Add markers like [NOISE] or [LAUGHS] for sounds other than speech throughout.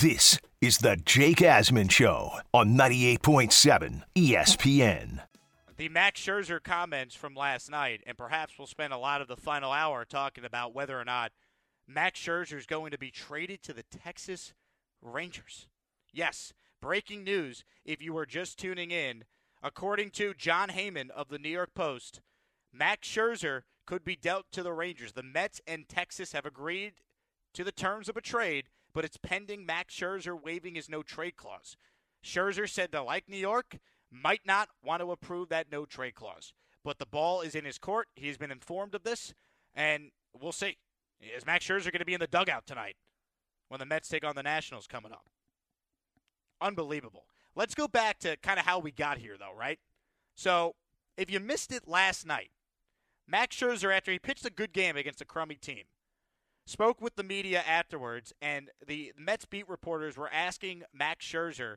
This is the Jake Asman Show on 98.7 ESPN. The Max Scherzer comments from last night, and perhaps we'll spend a lot of the final hour talking about whether or not Max Scherzer is going to be traded to the Texas Rangers. Yes, breaking news if you were just tuning in. According to Jon Heyman of the New York Post, Max Scherzer could be dealt to the Rangers. The Mets and Texas have agreed to the terms of a trade, but it's pending Max Scherzer waiving his no trade clause. Scherzer said to like New York, might not want to approve that no trade clause. But the ball is in his court. He's been informed of this, and we'll see. Is Max Scherzer going to be in the dugout tonight when the Mets take on the Nationals coming up? Unbelievable. Let's go back to kind of how we got here, though, right? So, if you missed it last night, Max Scherzer, after he pitched a good game against a crummy team, spoke with the media afterwards, and the Mets beat reporters were asking Max Scherzer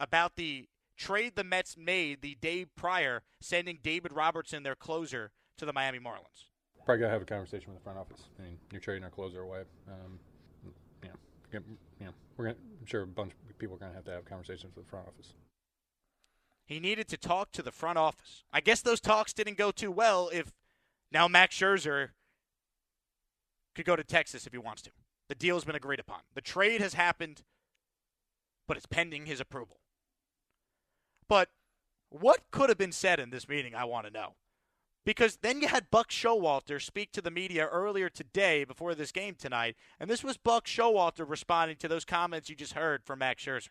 about the trade the Mets made the day prior, sending David Robertson, their closer, to the Miami Marlins. Probably gotta have a conversation with the front office. I mean, you're trading our closer away. Um, you know, you know, we're gonna, I'm sure a bunch of people are gonna have to have conversations with the front office. He needed to talk to the front office. I guess those talks didn't go too well. If now Max Scherzer could go to Texas if he wants to. The deal has been agreed upon. The trade has happened, but it's pending his approval. But what could have been said in this meeting, I want to know. Because then you had Buck Showalter speak to the media earlier today before this game tonight, and this was Buck Showalter responding to those comments you just heard from Max Scherzer.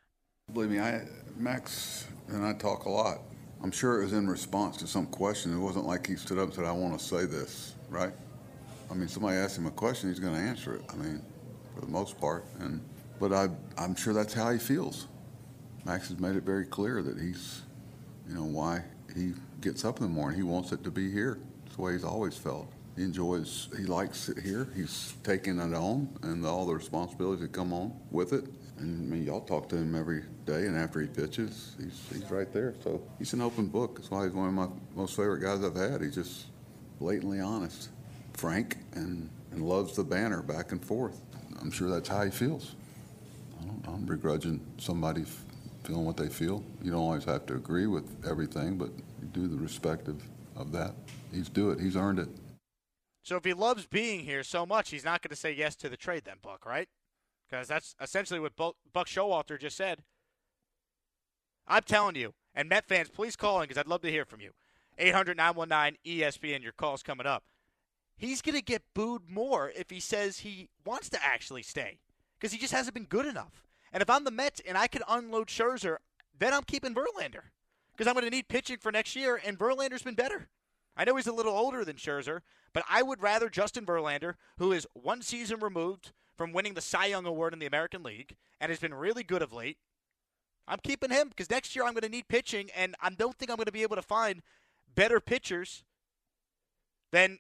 Believe me, I, Max and I talk a lot. I'm sure it was in response to some question. It wasn't like he stood up and said, I want to say this, right? I mean, somebody asks him a question, he's going to answer it. I mean, for the most part. And but I, I'm sure that's how he feels. Max has made it very clear that he's, you know, why he gets up in the morning. He wants it to be here. It's the way he's always felt. He enjoys, he likes it here. He's taking it on and all the responsibilities that come on with it. And I mean, y'all talk to him every day, and after he pitches, he's, he's right there. So he's an open book. That's why he's one of my most favorite guys I've had. He's just blatantly honest frank and, and loves the banner back and forth. I'm sure that's how he feels. I don't, I'm begrudging somebody feeling what they feel. You don't always have to agree with everything, but you do the respect of, of that. He's do it. He's earned it. So if he loves being here so much, he's not going to say yes to the trade then, Buck, right? Because that's essentially what Buck Showalter just said. I'm telling you, and Met fans, please call in because I'd love to hear from you. 800 919 ESPN, your call's coming up he's going to get booed more if he says he wants to actually stay because he just hasn't been good enough. And if I'm the Mets and I can unload Scherzer, then I'm keeping Verlander because I'm going to need pitching for next year, and Verlander's been better. I know he's a little older than Scherzer, but I would rather Justin Verlander, who is one season removed from winning the Cy Young Award in the American League and has been really good of late. I'm keeping him because next year I'm going to need pitching, and I don't think I'm going to be able to find better pitchers than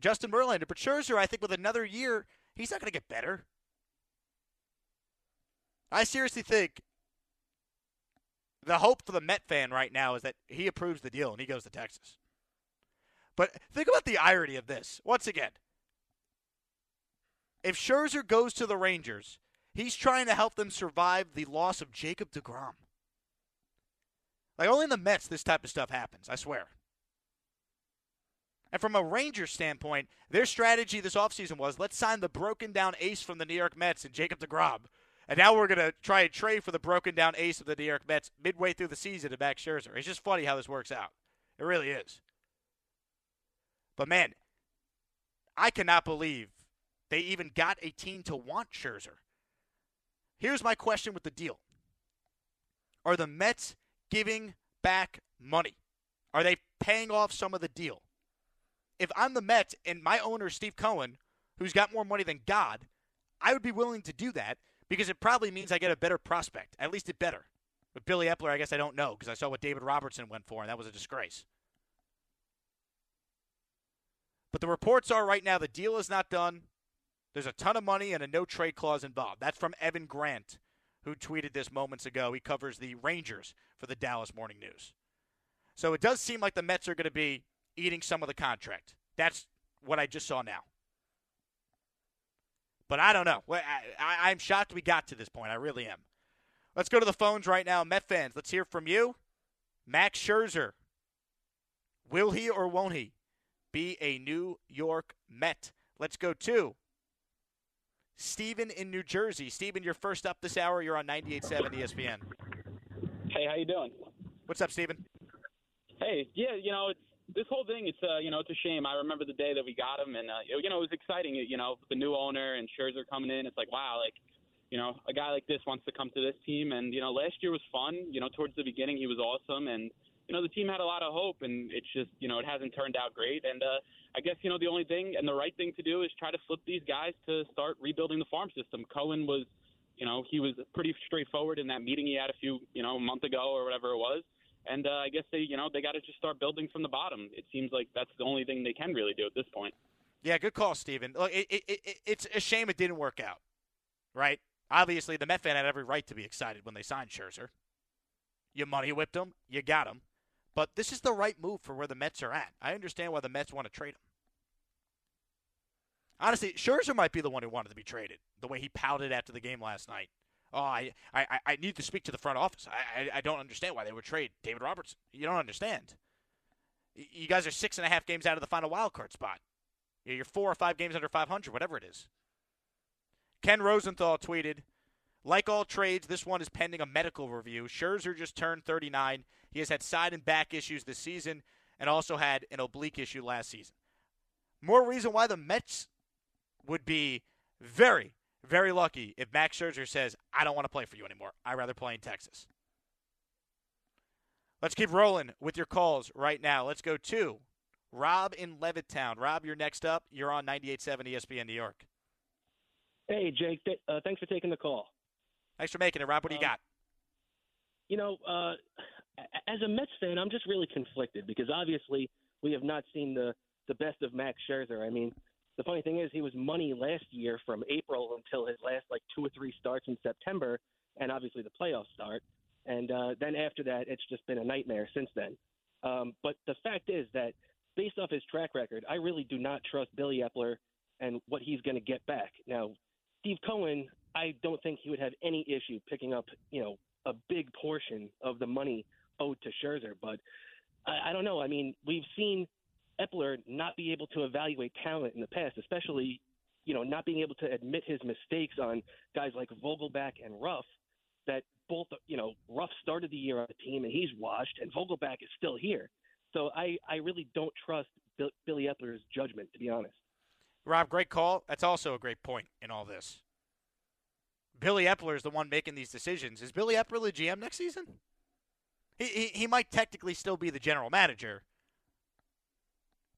Justin Verlander. But Scherzer, I think with another year, he's not going to get better. I seriously think the hope for the Met fan right now is that he approves the deal and he goes to Texas. But think about the irony of this. Once again, if Scherzer goes to the Rangers, he's trying to help them survive the loss of Jacob DeGrom. Like, only in the Mets this type of stuff happens, I swear. And from a Ranger standpoint, their strategy this offseason was let's sign the broken down ace from the New York Mets and Jacob DeGrom. And now we're going to try and trade for the broken down ace of the New York Mets midway through the season to Max Scherzer. It's just funny how this works out. It really is. But man, I cannot believe they even got a team to want Scherzer. Here's my question with the deal Are the Mets giving back money? Are they paying off some of the deal? If I'm the Mets and my owner Steve Cohen, who's got more money than God, I would be willing to do that because it probably means I get a better prospect. At least it better. With Billy Eppler, I guess I don't know because I saw what David Robertson went for, and that was a disgrace. But the reports are right now the deal is not done. There's a ton of money and a no trade clause involved. That's from Evan Grant, who tweeted this moments ago. He covers the Rangers for the Dallas Morning News. So it does seem like the Mets are going to be eating some of the contract. That's what I just saw now. But I don't know. I, I, I'm shocked we got to this point. I really am. Let's go to the phones right now. Met fans, let's hear from you. Max Scherzer. Will he or won't he be a New York Met? Let's go to Steven in New Jersey. Steven, you're first up this hour. You're on 98.7 ESPN. Hey, how you doing? What's up, Steven? Hey, yeah, you know, it's this whole thing. It's uh, you know, it's a shame. I remember the day that we got him, and uh, you know, it was exciting. You know, the new owner and Scherzer coming in. It's like, wow, like, you know, a guy like this wants to come to this team. And you know, last year was fun. You know, towards the beginning, he was awesome, and you know, the team had a lot of hope, and it's just, you know, it hasn't turned out great. And uh, I guess, you know, the only thing and the right thing to do is try to flip these guys to start rebuilding the farm system. Cohen was, you know, he was pretty straightforward in that meeting he had a few, you know, a month ago or whatever it was. And uh, I guess they, you know, they got to just start building from the bottom. It seems like that's the only thing they can really do at this point. Yeah, good call, Steven. Look, it, it, it, it's a shame it didn't work out, right? Obviously, the Met fan had every right to be excited when they signed Scherzer. You money whipped him, you got him. But this is the right move for where the Mets are at. I understand why the Mets want to trade him. Honestly, Scherzer might be the one who wanted to be traded. The way he pouted after the game last night. Oh, I, I, I need to speak to the front office. I, I, I don't understand why they would trade David Robertson. You don't understand. You guys are six and a half games out of the final wild card spot. You're four or five games under 500, whatever it is. Ken Rosenthal tweeted, like all trades, this one is pending a medical review. Scherzer just turned 39. He has had side and back issues this season and also had an oblique issue last season. More reason why the Mets would be very, very lucky if Max Scherzer says, I don't want to play for you anymore. I'd rather play in Texas. Let's keep rolling with your calls right now. Let's go to Rob in Levittown. Rob, you're next up. You're on 98.7 ESPN New York. Hey, Jake. Th- uh, thanks for taking the call. Thanks for making it, Rob. What do you Um, got? You know, uh, as a Mets fan, I'm just really conflicted because obviously we have not seen the the best of Max Scherzer. I mean, the funny thing is he was money last year from April until his last like two or three starts in September, and obviously the playoffs start. And uh, then after that, it's just been a nightmare since then. Um, but the fact is that based off his track record, I really do not trust Billy Eppler and what he's going to get back. Now, Steve Cohen, I don't think he would have any issue picking up, you know, a big portion of the money owed to Scherzer. But I, I don't know. I mean, we've seen Eppler not be able to evaluate talent in the past, especially, you know, not being able to admit his mistakes on guys like Vogelbach and Ruf. That both, you know, Ruf started the year on the team and he's washed, and Vogelbach is still here. So I, I really don't trust Bill, Billy Eppler's judgment, to be honest. Rob, great call. That's also a great point in all this. Billy Eppler is the one making these decisions. Is Billy Eppler the GM next season? He, he, he might technically still be the general manager.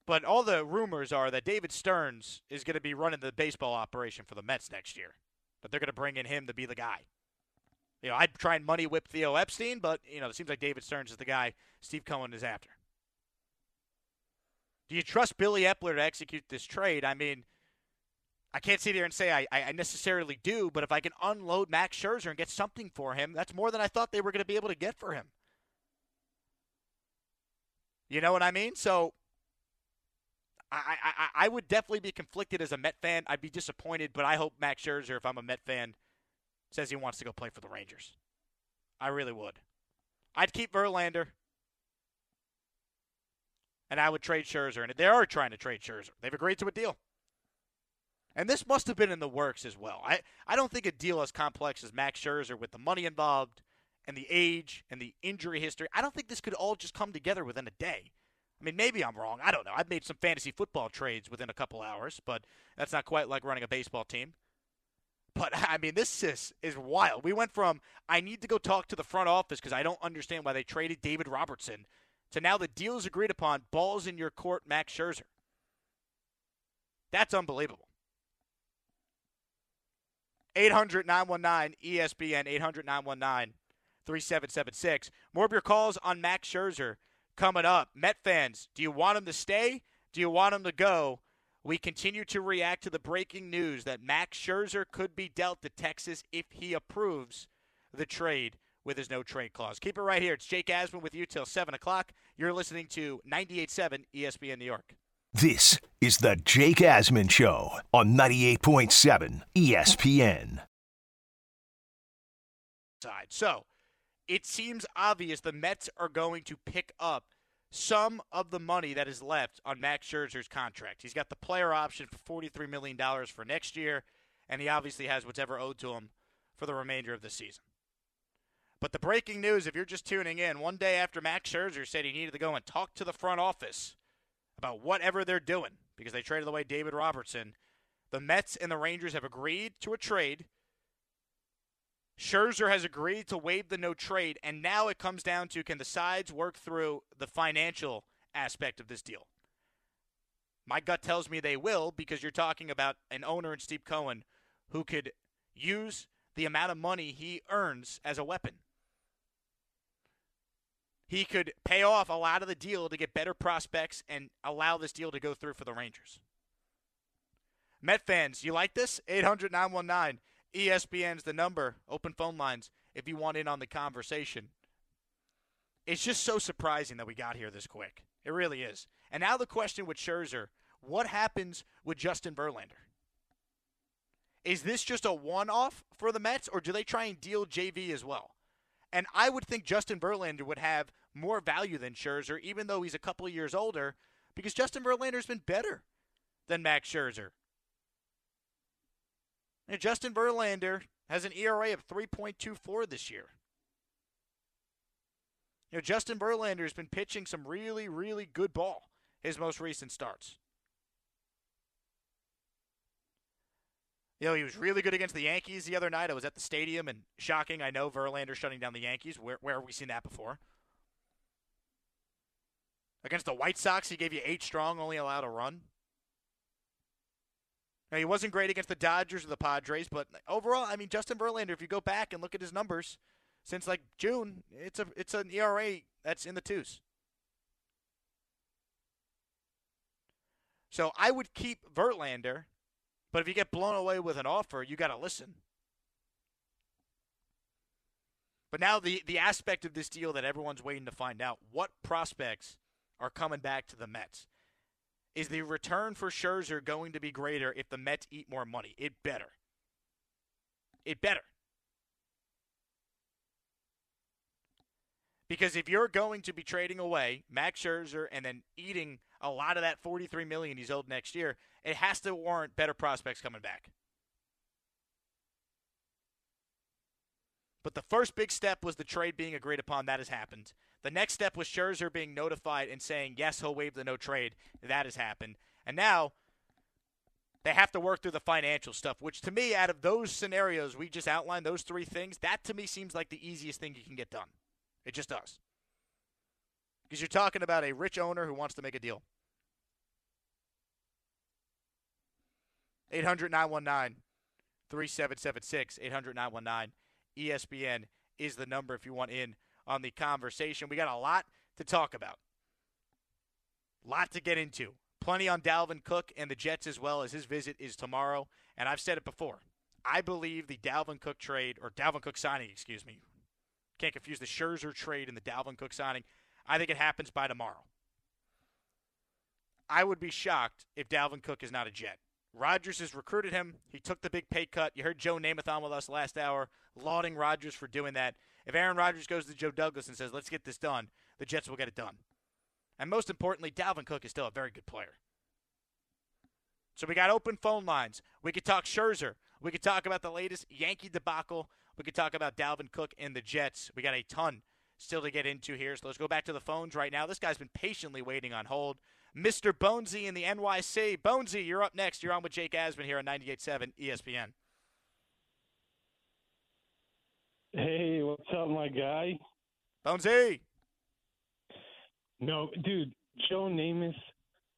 But all the rumors are that David Stearns is going to be running the baseball operation for the Mets next year. That they're going to bring in him to be the guy. You know, I'd try and money whip Theo Epstein, but, you know, it seems like David Stearns is the guy Steve Cohen is after. Do you trust Billy Eppler to execute this trade? I mean, I can't sit here and say I, I necessarily do, but if I can unload Max Scherzer and get something for him, that's more than I thought they were going to be able to get for him. You know what I mean? So I, I, I would definitely be conflicted as a Met fan. I'd be disappointed, but I hope Max Scherzer, if I'm a Met fan, says he wants to go play for the Rangers. I really would. I'd keep Verlander, and I would trade Scherzer. And they are trying to trade Scherzer. They've agreed to a deal. And this must have been in the works as well. I, I don't think a deal as complex as Max Scherzer with the money involved and the age and the injury history, I don't think this could all just come together within a day. I mean, maybe I'm wrong. I don't know. I've made some fantasy football trades within a couple hours, but that's not quite like running a baseball team. But [LAUGHS] I mean, this is is wild. We went from I need to go talk to the front office because I don't understand why they traded David Robertson to now the deal is agreed upon. Balls in your court, Max Scherzer. That's unbelievable. 800 919 ESPN 800 919 3776. More of your calls on Max Scherzer coming up. Met fans, do you want him to stay? Do you want him to go? We continue to react to the breaking news that Max Scherzer could be dealt to Texas if he approves the trade with his no trade clause. Keep it right here. It's Jake Asman with you till 7 o'clock. You're listening to 98.7 ESPN New York. This is the Jake Asman Show on 98.7 ESPN. Side. So it seems obvious the Mets are going to pick up some of the money that is left on Max Scherzer's contract. He's got the player option for $43 million for next year, and he obviously has whatever owed to him for the remainder of the season. But the breaking news, if you're just tuning in, one day after Max Scherzer said he needed to go and talk to the front office about whatever they're doing because they traded away David Robertson, the Mets and the Rangers have agreed to a trade. Scherzer has agreed to waive the no trade, and now it comes down to can the sides work through the financial aspect of this deal? My gut tells me they will because you're talking about an owner in Steve Cohen who could use the amount of money he earns as a weapon he could pay off a lot of the deal to get better prospects and allow this deal to go through for the Rangers. Met fans, you like this? 800 919 ESPN's the number. Open phone lines if you want in on the conversation. It's just so surprising that we got here this quick. It really is. And now the question with Scherzer what happens with Justin Verlander? Is this just a one off for the Mets, or do they try and deal JV as well? And I would think Justin Verlander would have more value than Scherzer, even though he's a couple years older, because Justin Verlander's been better than Max Scherzer. And Justin Verlander has an ERA of 3.24 this year. You know, Justin Verlander's been pitching some really, really good ball his most recent starts. You know, he was really good against the Yankees the other night. I was at the stadium, and shocking, I know Verlander shutting down the Yankees. Where, where have we seen that before? Against the White Sox, he gave you eight strong, only allowed a run. Now, he wasn't great against the Dodgers or the Padres, but overall, I mean, Justin Verlander, if you go back and look at his numbers since like June, it's a it's an ERA that's in the twos. So I would keep Verlander, but if you get blown away with an offer, you got to listen. But now the the aspect of this deal that everyone's waiting to find out: what prospects are coming back to the Mets. Is the return for Scherzer going to be greater if the Mets eat more money? It better. It better. Because if you're going to be trading away Max Scherzer and then eating a lot of that 43 million he's owed next year, it has to warrant better prospects coming back. But the first big step was the trade being agreed upon. That has happened. The next step was Scherzer being notified and saying, yes, he'll waive the no trade. That has happened. And now they have to work through the financial stuff, which to me, out of those scenarios we just outlined, those three things, that to me seems like the easiest thing you can get done. It just does. Because you're talking about a rich owner who wants to make a deal. 800 919 3776. 800 919 ESPN is the number if you want in on the conversation. We got a lot to talk about, lot to get into. Plenty on Dalvin Cook and the Jets as well as his visit is tomorrow. And I've said it before. I believe the Dalvin Cook trade, or Dalvin Cook signing, excuse me. Can't confuse the Scherzer trade and the Dalvin Cook signing. I think it happens by tomorrow. I would be shocked if Dalvin Cook is not a Jet. Rodgers has recruited him. He took the big pay cut. You heard Joe Namath on with us last hour, lauding Rodgers for doing that. If Aaron Rodgers goes to Joe Douglas and says, let's get this done, the Jets will get it done. And most importantly, Dalvin Cook is still a very good player. So we got open phone lines. We could talk Scherzer. We could talk about the latest Yankee debacle. We could talk about Dalvin Cook and the Jets. We got a ton still to get into here. So let's go back to the phones right now. This guy's been patiently waiting on hold. Mr. Bonesy in the NYC. Bonesy, you're up next. You're on with Jake Asman here on 98.7 ESPN. Hey, what's up, my guy? Bonesy. No, dude, Joe Namath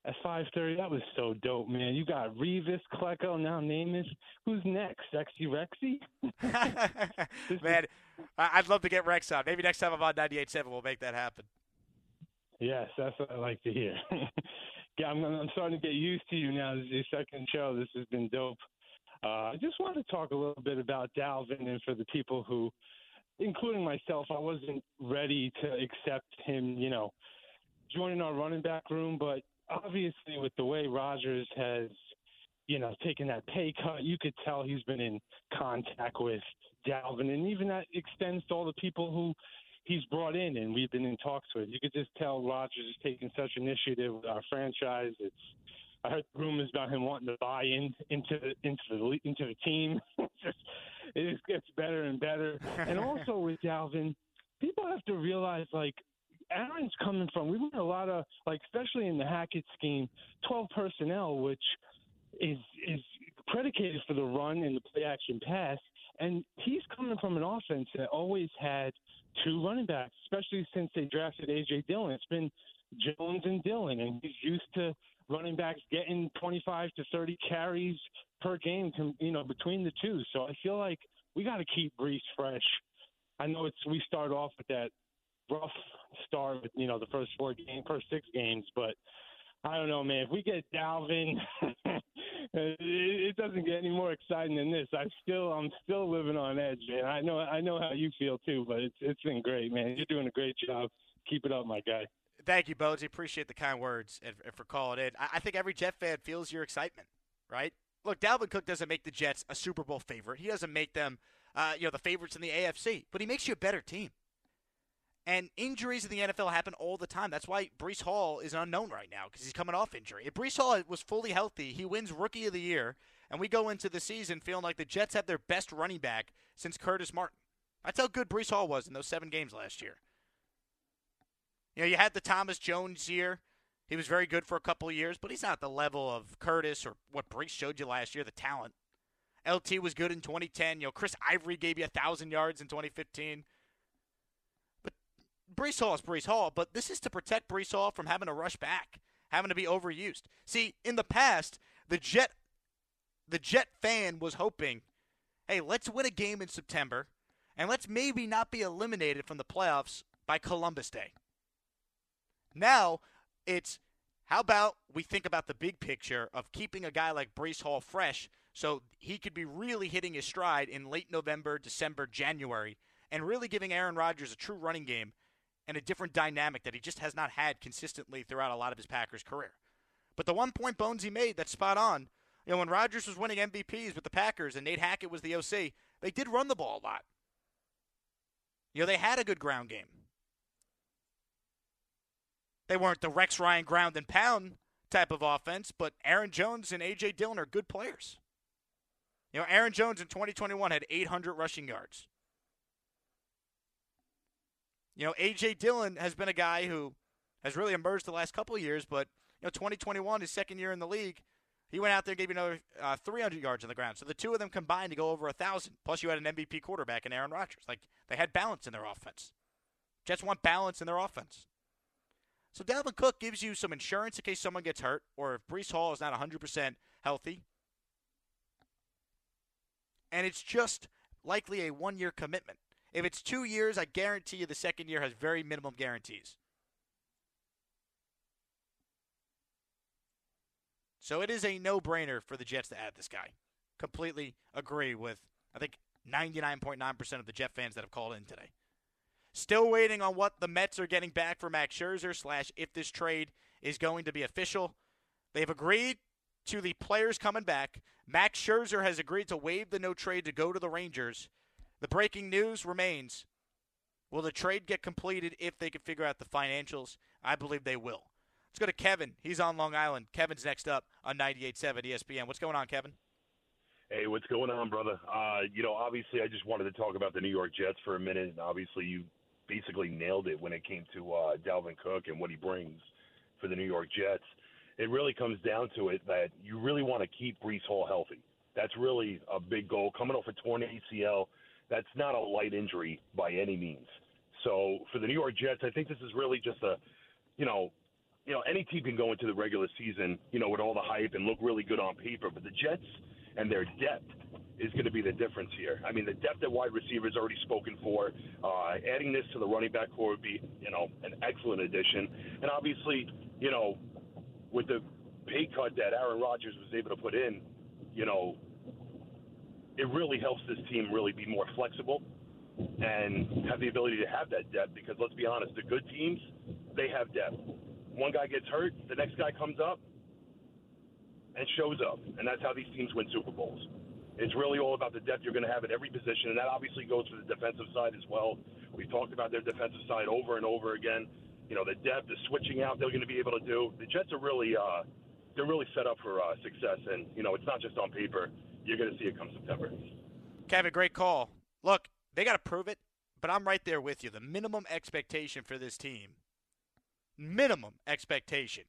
at 5:30. That was so dope, man. You got Revis, Klecko, now Namath. Who's next? Sexy Rexy? [LAUGHS] man, I'd love to get Rex on. Maybe next time I'm on 98.7, we'll make that happen. Yes, that's what I like to hear. [LAUGHS] yeah, I'm, I'm starting to get used to you now. This is your second show. This has been dope. Uh, I just want to talk a little bit about Dalvin and for the people who, including myself, I wasn't ready to accept him, you know, joining our running back room. But obviously with the way Rodgers has, you know, taken that pay cut, you could tell he's been in contact with Dalvin, and even that extends to all the people who he's brought in and we've been in talks with. You could just tell Rodgers is taking such initiative with our franchise. It's I heard rumors about him wanting to buy in into the into the into the team. [LAUGHS] it just gets better and better. and also [LAUGHS] with Dalvin, people have to realize like Aaron's coming from. We went a lot of like, especially in the Hackett scheme, twelve personnel, which is is predicated for the run and the play action pass. And he's coming from an offense that always had two running backs, especially since they drafted AJ Dillon. It's been Jones and Dillon, and he's used to running backs getting 25 to 30 carries per game, to, you know, between the two. So I feel like we got to keep Breece fresh. I know it's we start off with that rough start with you know the first four game, first six games, but I don't know, man. If we get Dalvin, [LAUGHS] it doesn't get any more exciting than this. I still, I'm still living on edge, man. I know, I know how you feel too, but it's it's been great, man. You're doing a great job. Keep it up, my guy. Thank you, Bonesy. Appreciate the kind words and, and for calling in. I, I think every Jet fan feels your excitement, right? Look, Dalvin Cook doesn't make the Jets a Super Bowl favorite. He doesn't make them, uh, you know, the favorites in the AFC, but he makes you a better team. And injuries in the NFL happen all the time. That's why Breece Hall is unknown right now because he's coming off injury. If Breece Hall was fully healthy, he wins Rookie of the Year, and we go into the season feeling like the Jets have their best running back since Curtis Martin. That's how good Breece Hall was in those seven games last year. You know, you had the Thomas Jones year. He was very good for a couple of years, but he's not the level of Curtis or what Breece showed you last year, the talent. LT was good in 2010. You know, Chris Ivory gave you a 1,000 yards in 2015. Breece Hall is Breece Hall, but this is to protect Breece Hall from having to rush back, having to be overused. See, in the past, the Jet the Jet fan was hoping, hey, let's win a game in September, and let's maybe not be eliminated from the playoffs by Columbus Day. Now, it's how about we think about the big picture of keeping a guy like Breece Hall fresh so he could be really hitting his stride in late November, December, January, and really giving Aaron Rodgers a true running game and a different dynamic that he just has not had consistently throughout a lot of his Packers career. But the one point Bonesy made that's spot on. You know, when Rodgers was winning MVPs with the Packers and Nate Hackett was the OC, they did run the ball a lot. You know, they had a good ground game. They weren't the Rex Ryan ground and pound type of offense, but Aaron Jones and A.J. Dillon are good players. You know, Aaron Jones in 2021 had 800 rushing yards. You know, AJ Dillon has been a guy who has really emerged the last couple of years, but you know, 2021, his second year in the league, he went out there and gave you another uh, 300 yards on the ground. So the two of them combined to go over a thousand. Plus, you had an MVP quarterback in Aaron Rodgers. Like they had balance in their offense. Jets want balance in their offense. So Dalvin Cook gives you some insurance in case someone gets hurt, or if Breece Hall is not 100% healthy. And it's just likely a one-year commitment. If it's two years, I guarantee you the second year has very minimum guarantees. So it is a no brainer for the Jets to add this guy. Completely agree with, I think, 99.9% of the Jet fans that have called in today. Still waiting on what the Mets are getting back for Max Scherzer, slash, if this trade is going to be official. They've agreed to the players coming back. Max Scherzer has agreed to waive the no trade to go to the Rangers. The breaking news remains Will the trade get completed if they can figure out the financials? I believe they will. Let's go to Kevin. He's on Long Island. Kevin's next up on 98.7 ESPN. What's going on, Kevin? Hey, what's going on, brother? Uh, you know, obviously, I just wanted to talk about the New York Jets for a minute. and Obviously, you basically nailed it when it came to uh, Dalvin Cook and what he brings for the New York Jets. It really comes down to it that you really want to keep Breece Hall healthy. That's really a big goal. Coming off a torn ACL, that's not a light injury by any means. So for the New York Jets, I think this is really just a, you know, you know, any team can go into the regular season, you know, with all the hype and look really good on paper, but the Jets and their depth is going to be the difference here. I mean, the depth at wide receiver is already spoken for. Uh, adding this to the running back core would be, you know, an excellent addition. And obviously, you know, with the pay cut that Aaron Rodgers was able to put in, you know, it really helps this team really be more flexible and have the ability to have that depth because let's be honest, the good teams, they have depth. one guy gets hurt, the next guy comes up and shows up, and that's how these teams win Super Bowls. It's really all about the depth you're going to have at every position, and that obviously goes for the defensive side as well. We've talked about their defensive side over and over again. You know, the depth, the switching out they're going to be able to do. The Jets are really, uh, they're really set up for uh, success, and you know, it's not just on paper. You're going to see it come September. Kevin, great call. Look, they got to prove it, but I'm right there with you. The minimum expectation for this team, minimum expectation,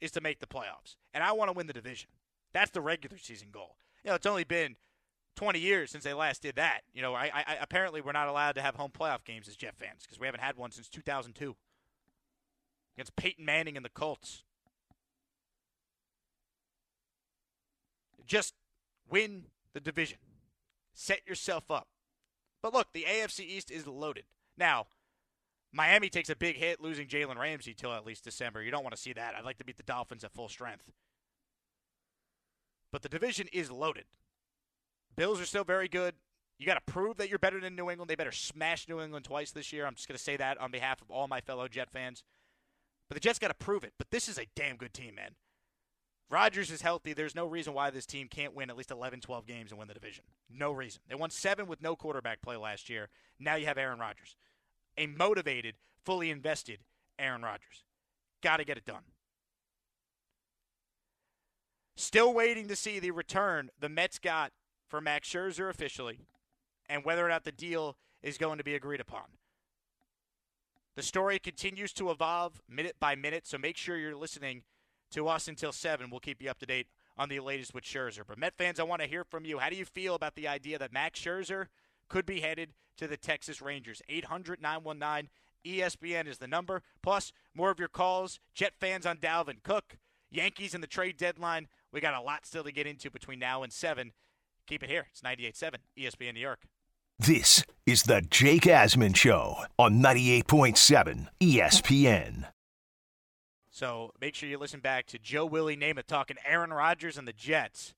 is to make the playoffs, and I want to win the division. That's the regular season goal you know, it's only been 20 years since they last did that. You know, I, I apparently we're not allowed to have home playoff games as Jet fans because we haven't had one since 2002 against Peyton Manning and the Colts. Just win the division. Set yourself up. But look, the AFC East is loaded. Now, Miami takes a big hit losing Jalen Ramsey till at least December. You don't want to see that. I'd like to beat the Dolphins at full strength. But the division is loaded. Bills are still very good. You got to prove that you're better than New England. They better smash New England twice this year. I'm just going to say that on behalf of all my fellow Jet fans. But the Jets got to prove it. But this is a damn good team, man. Rodgers is healthy. There's no reason why this team can't win at least 11, 12 games and win the division. No reason. They won seven with no quarterback play last year. Now you have Aaron Rodgers. A motivated, fully invested Aaron Rodgers. Got to get it done. Still waiting to see the return the Mets got for Max Scherzer officially and whether or not the deal is going to be agreed upon. The story continues to evolve minute by minute, so make sure you're listening to us until 7. We'll keep you up to date on the latest with Scherzer. But Met fans, I want to hear from you. How do you feel about the idea that Max Scherzer could be headed to the Texas Rangers? 800 919 ESPN is the number. Plus, more of your calls. Jet fans on Dalvin Cook. Yankees and the trade deadline. We got a lot still to get into between now and 7. Keep it here. It's 98.7 ESPN New York. This is the Jake Asman Show on 98.7 ESPN. So make sure you listen back to Joe Willie Namath talking Aaron Rodgers and the Jets.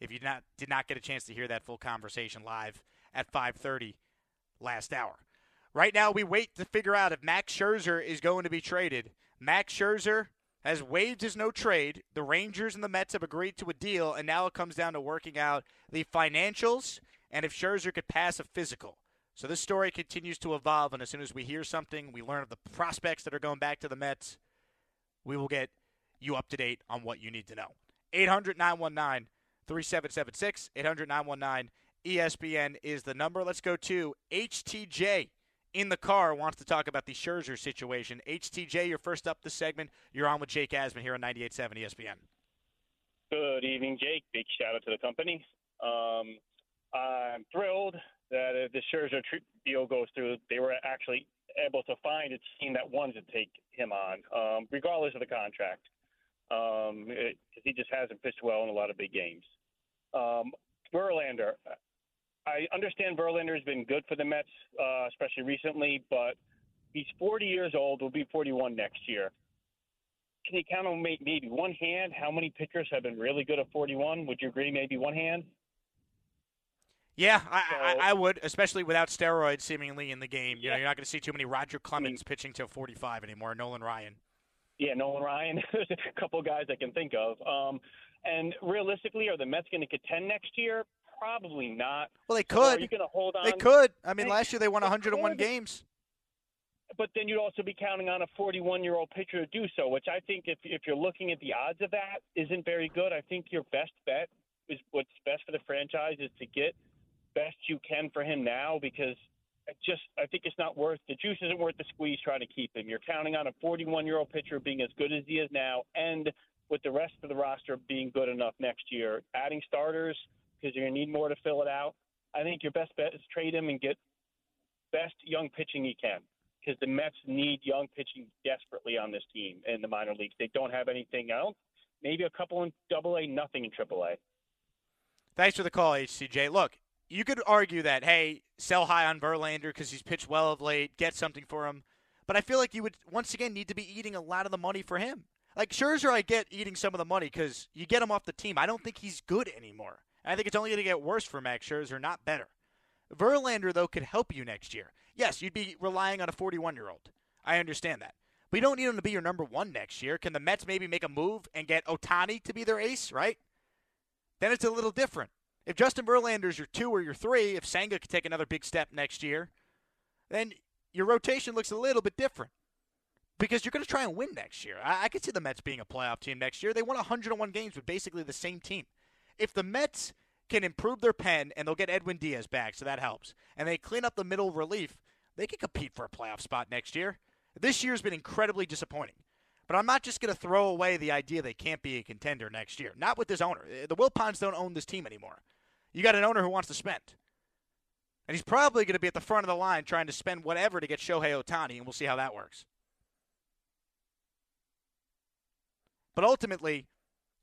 If you not did not get a chance to hear that full conversation live at 5:30 last hour. Right now, we wait to figure out if Max Scherzer is going to be traded. Max Scherzer has waived his no trade. The Rangers and the Mets have agreed to a deal, and now it comes down to working out the financials and if Scherzer could pass a physical. So this story continues to evolve, and as soon as we hear something, we learn of the prospects that are going back to the Mets, we will get you up to date on what you need to know. 800 919 3776. 800 919 ESPN is the number. Let's go to HTJ in the car wants to talk about the Scherzer situation. HTJ, you're first up this segment. You're on with Jake Asman here on 98.7 ESPN. Good evening, Jake. Big shout out to the company. Um, I'm thrilled that if the Scherzer deal goes through, they were actually able to find a team that wants to take him on, um, regardless of the contract, because um, he just hasn't pitched well in a lot of big games. Um, Verlander, I understand Verlander has been good for the Mets, uh, especially recently, but he's 40 years old. Will be 41 next year. Can you count on maybe one hand how many pitchers have been really good at 41? Would you agree? Maybe one hand. Yeah, I, so, I, I, would, especially without steroids seemingly in the game. You yeah. know, you're not going to see too many Roger Clemens mean, pitching to 45 anymore. Nolan Ryan. Yeah, Nolan Ryan. There's [LAUGHS] a couple guys I can think of. Um, and realistically, are the Mets going to contend next year? Probably not. Well, they could. are you going to hold on? They could. I mean, last year they won 101 could. games. But then you'd also be counting on a 41-year-old pitcher to do so, which I think, if if you're looking at the odds of that, isn't very good. I think your best bet is what's best for the franchise is to get best you can for him now because I just I think it's not worth the juice isn't worth the squeeze trying to keep him. You're counting on a 41 year old pitcher being as good as he is now, and with the rest of the roster being good enough next year. Adding starters because you're to need more to fill it out. I think your best bet is trade him and get best young pitching you can because the Mets need young pitching desperately on this team in the minor leagues. They don't have anything else. Maybe a couple in Double A, nothing in Triple A. Thanks for the call, HTJ. Look, you could argue that hey, sell high on Verlander because he's pitched well of late, get something for him. But I feel like you would once again need to be eating a lot of the money for him. Like Scherzer, I get eating some of the money because you get him off the team. I don't think he's good anymore. I think it's only going to get worse for Max Scherzer, not better. Verlander, though, could help you next year. Yes, you'd be relying on a 41 year old. I understand that. But you don't need him to be your number one next year. Can the Mets maybe make a move and get Ohtani to be their ace, right? Then it's a little different. If Justin Verlander's your two or your three, if Senga could take another big step next year, then your rotation looks a little bit different because you're going to try and win next year. I, I could see the Mets being a playoff team next year. They won 101 games with basically the same team. If the Mets can improve their pen and they'll get Edwin Diaz back, so that helps, and they clean up the middle relief, they can compete for a playoff spot next year. This year's been incredibly disappointing. But I'm not just going to throw away the idea they can't be a contender next year. Not with this owner. The Wilpons don't own this team anymore. You got an owner who wants to spend. And he's probably going to be at the front of the line trying to spend whatever to get Shohei Ohtani, and we'll see how that works. But ultimately,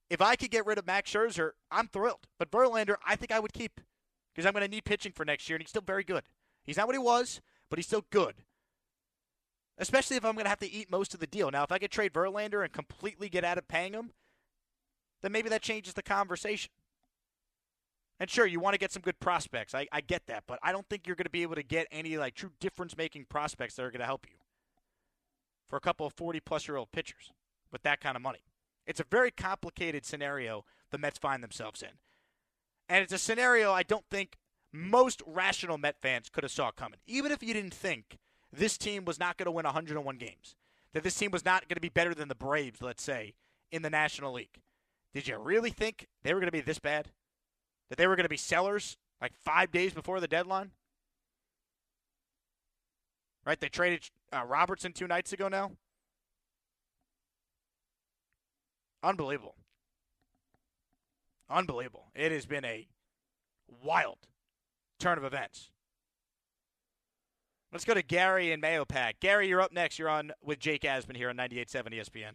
if I could get rid of Max Scherzer, I'm thrilled. But Verlander, I think I would keep because I'm going to need pitching for next year, and he's still very good. He's not what he was, but he's still good. Especially if I'm going to have to eat most of the deal. Now, if I could trade Verlander and completely get out of paying him, then maybe that changes the conversation. And sure, you want to get some good prospects. I, I get that, but I don't think you're going to be able to get any like true difference making prospects that are going to help you for a couple of 40 plus year old pitchers with that kind of money. It's a very complicated scenario the Mets find themselves in. And it's a scenario I don't think most rational Met fans could have saw coming. Even if you didn't think this team was not going to win 101 games, that this team was not going to be better than the Braves, let's say, in the National League. Did you really think they were going to be this bad? That they were going to be sellers like five days before the deadline? Right? They traded uh, Robertson two nights ago now. Unbelievable. Unbelievable. It has been a wild turn of events. Let's go to Gary and Mahopac. Gary, you're up next. You're on with Jake Asman here on 98.7 ESPN.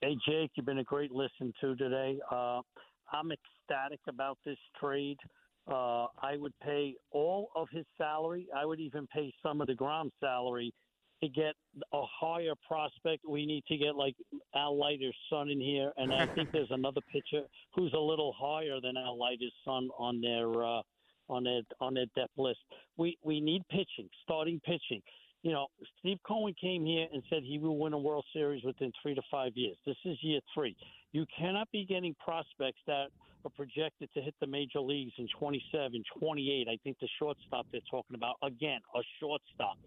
Hey, Jake, you've been a great listen to today. Uh, I'm ecstatic about this trade. Uh, I would pay all of his salary. I would even pay some of the Grom salary to get a higher prospect. We need to get like Al Leiter's son in here, and I think [LAUGHS] there's another pitcher who's a little higher than Al Leiter's son on their uh, on their on their depth list. We we need pitching, starting pitching. You know, Steve Cohen came here and said he will win a World Series within three to five years. This is year three. You cannot be getting prospects that are projected to hit the major leagues in 27, 28. I think the shortstop they're talking about, again, a shortstop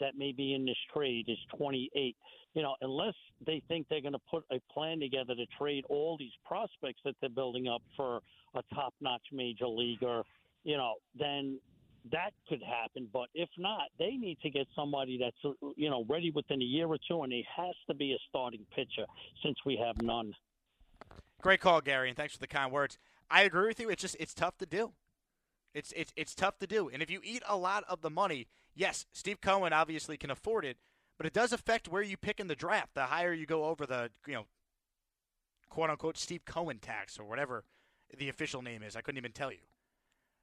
that may be in this trade is 28. You know, unless they think they're going to put a plan together to trade all these prospects that they're building up for a top-notch major leaguer, you know, then that could happen. But if not, they need to get somebody that's you know ready within a year or two, and he has to be a starting pitcher since we have none. Great call, Gary, and thanks for the kind words. I agree with you. It's just it's tough to do. It's it's it's tough to do. And if you eat a lot of the money, yes, Steve Cohen obviously can afford it, but it does affect where you pick in the draft. The higher you go over the, you know, quote unquote Steve Cohen tax or whatever the official name is. I couldn't even tell you.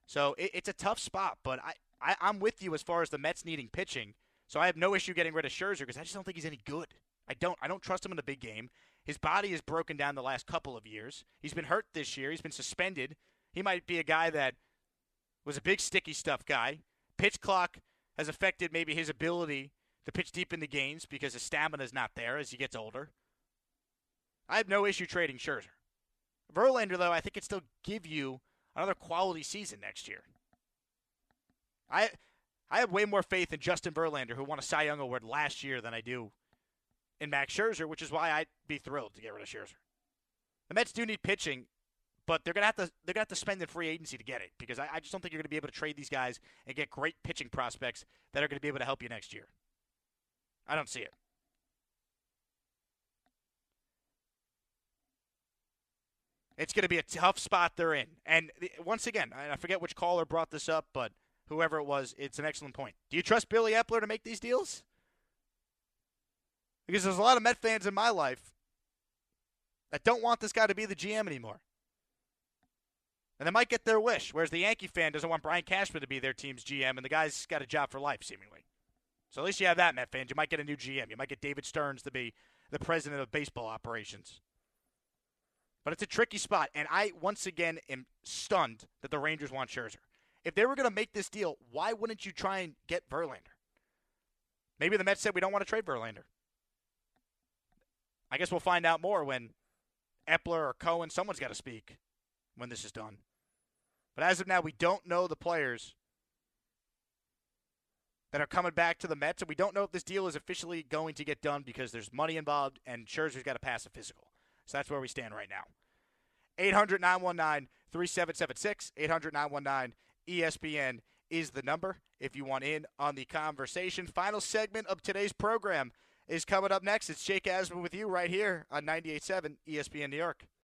So it, it's a tough spot, but I, I I'm with you as far as the Mets needing pitching. So I have no issue getting rid of Scherzer because I just don't think he's any good. I don't I don't trust him in the big game. His body is broken down the last couple of years. He's been hurt this year. He's been suspended. He might be a guy that was a big sticky stuff guy. Pitch clock has affected maybe his ability to pitch deep in the games because his stamina is not there as he gets older. I have no issue trading Scherzer. Verlander, though, I think could still give you another quality season next year. I I have way more faith in Justin Verlander, who won a Cy Young Award last year, than I do in Max Scherzer, which is why I'd be thrilled to get rid of Scherzer. The Mets do need pitching, but they're gonna have to they're gonna have to spend in free agency to get it because I, I just don't think you're gonna be able to trade these guys and get great pitching prospects that are gonna be able to help you next year. I don't see it. It's going to be a tough spot they're in. And once again, I forget which caller brought this up, but whoever it was, it's an excellent point. Do you trust Billy Eppler to make these deals? Because there's a lot of Met fans in my life that don't want this guy to be the GM anymore. And they might get their wish, whereas the Yankee fan doesn't want Brian Cashman to be their team's GM, and the guy's got a job for life, seemingly. So at least you have that, Met fans. You might get a new GM. You might get David Stearns to be the president of baseball operations. But it's a tricky spot, and I once again am stunned that the Rangers want Scherzer. If they were going to make this deal, why wouldn't you try and get Verlander? Maybe the Mets said we don't want to trade Verlander. I guess we'll find out more when Eppler or Cohen, someone's got to speak when this is done. But as of now, we don't know the players that are coming back to the Mets, and we don't know if this deal is officially going to get done because there's money involved and Scherzer's got to pass a physical. So that's where we stand right now. 800 919 3776. 800 919 ESPN is the number if you want in on the conversation. Final segment of today's program is coming up next. It's Jake Asman with you right here on 98.7 ESPN New York.